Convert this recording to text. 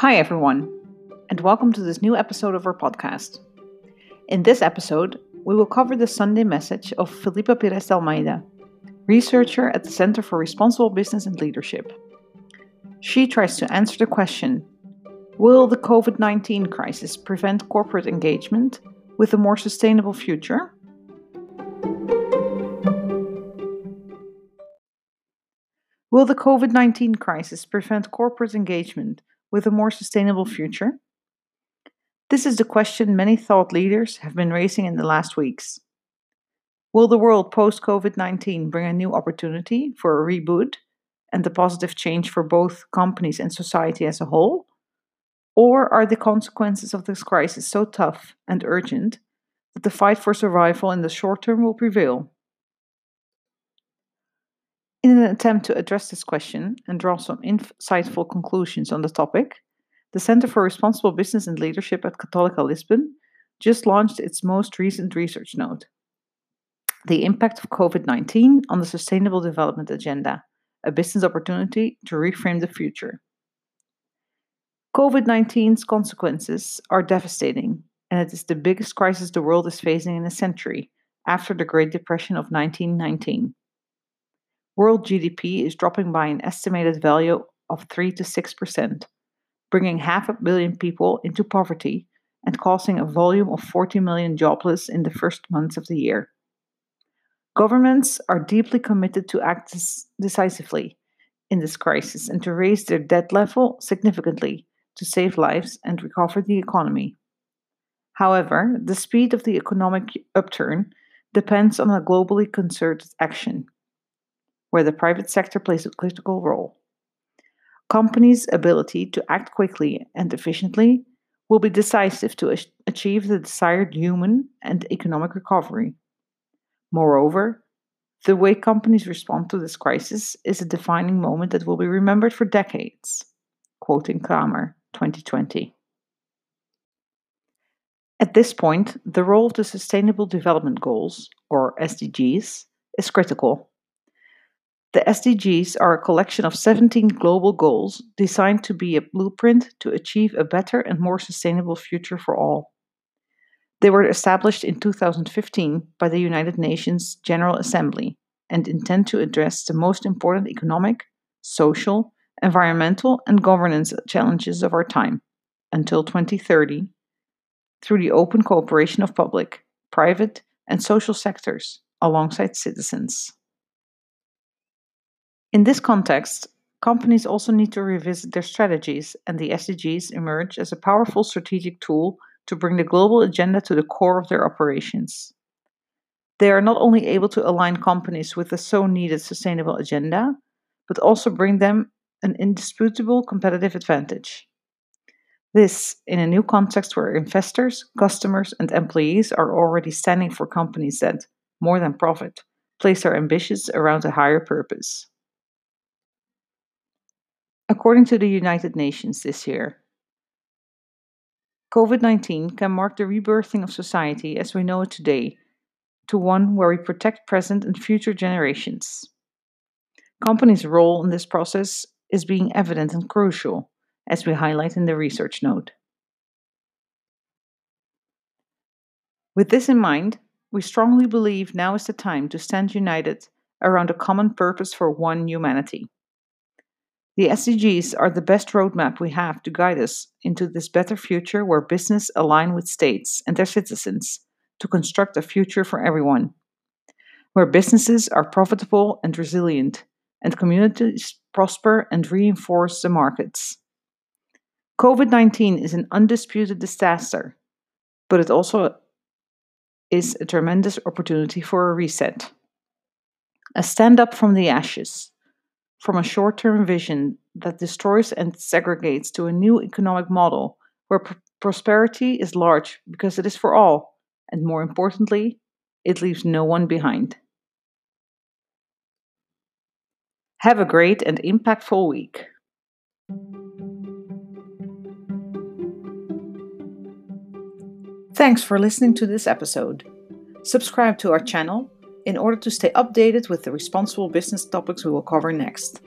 Hi, everyone, and welcome to this new episode of our podcast. In this episode, we will cover the Sunday message of Filipa Pires de Almeida, researcher at the Center for Responsible Business and Leadership. She tries to answer the question Will the COVID 19 crisis prevent corporate engagement with a more sustainable future? Will the COVID 19 crisis prevent corporate engagement with a more sustainable future? This is the question many thought leaders have been raising in the last weeks. Will the world post COVID 19 bring a new opportunity for a reboot and a positive change for both companies and society as a whole? Or are the consequences of this crisis so tough and urgent that the fight for survival in the short term will prevail? In an attempt to address this question and draw some insightful conclusions on the topic, the Center for Responsible Business and Leadership at Católica Lisbon just launched its most recent research note The Impact of COVID 19 on the Sustainable Development Agenda, a business opportunity to reframe the future. COVID 19's consequences are devastating, and it is the biggest crisis the world is facing in a century after the Great Depression of 1919 world GDP is dropping by an estimated value of 3 to 6%, bringing half a billion people into poverty and causing a volume of 40 million jobless in the first months of the year. Governments are deeply committed to act decisively in this crisis and to raise their debt level significantly to save lives and recover the economy. However, the speed of the economic upturn depends on a globally concerted action where the private sector plays a critical role. Companies' ability to act quickly and efficiently will be decisive to achieve the desired human and economic recovery. Moreover, the way companies respond to this crisis is a defining moment that will be remembered for decades. Quoting Kramer, 2020. At this point, the role of the Sustainable Development Goals, or SDGs, is critical. The SDGs are a collection of 17 global goals designed to be a blueprint to achieve a better and more sustainable future for all. They were established in 2015 by the United Nations General Assembly and intend to address the most important economic, social, environmental, and governance challenges of our time until 2030 through the open cooperation of public, private, and social sectors alongside citizens. In this context, companies also need to revisit their strategies, and the SDGs emerge as a powerful strategic tool to bring the global agenda to the core of their operations. They are not only able to align companies with the so needed sustainable agenda, but also bring them an indisputable competitive advantage. This, in a new context where investors, customers, and employees are already standing for companies that, more than profit, place their ambitions around a higher purpose. According to the United Nations this year, COVID 19 can mark the rebirthing of society as we know it today to one where we protect present and future generations. Companies' role in this process is being evident and crucial, as we highlight in the research note. With this in mind, we strongly believe now is the time to stand united around a common purpose for one humanity. The SDGs are the best roadmap we have to guide us into this better future where business align with states and their citizens to construct a future for everyone, where businesses are profitable and resilient, and communities prosper and reinforce the markets. COVID 19 is an undisputed disaster, but it also is a tremendous opportunity for a reset. A stand up from the ashes from a short term vision that destroys and segregates to a new economic model where pr- prosperity is large because it is for all, and more importantly, it leaves no one behind. Have a great and impactful week. Thanks for listening to this episode. Subscribe to our channel in order to stay updated with the responsible business topics we will cover next.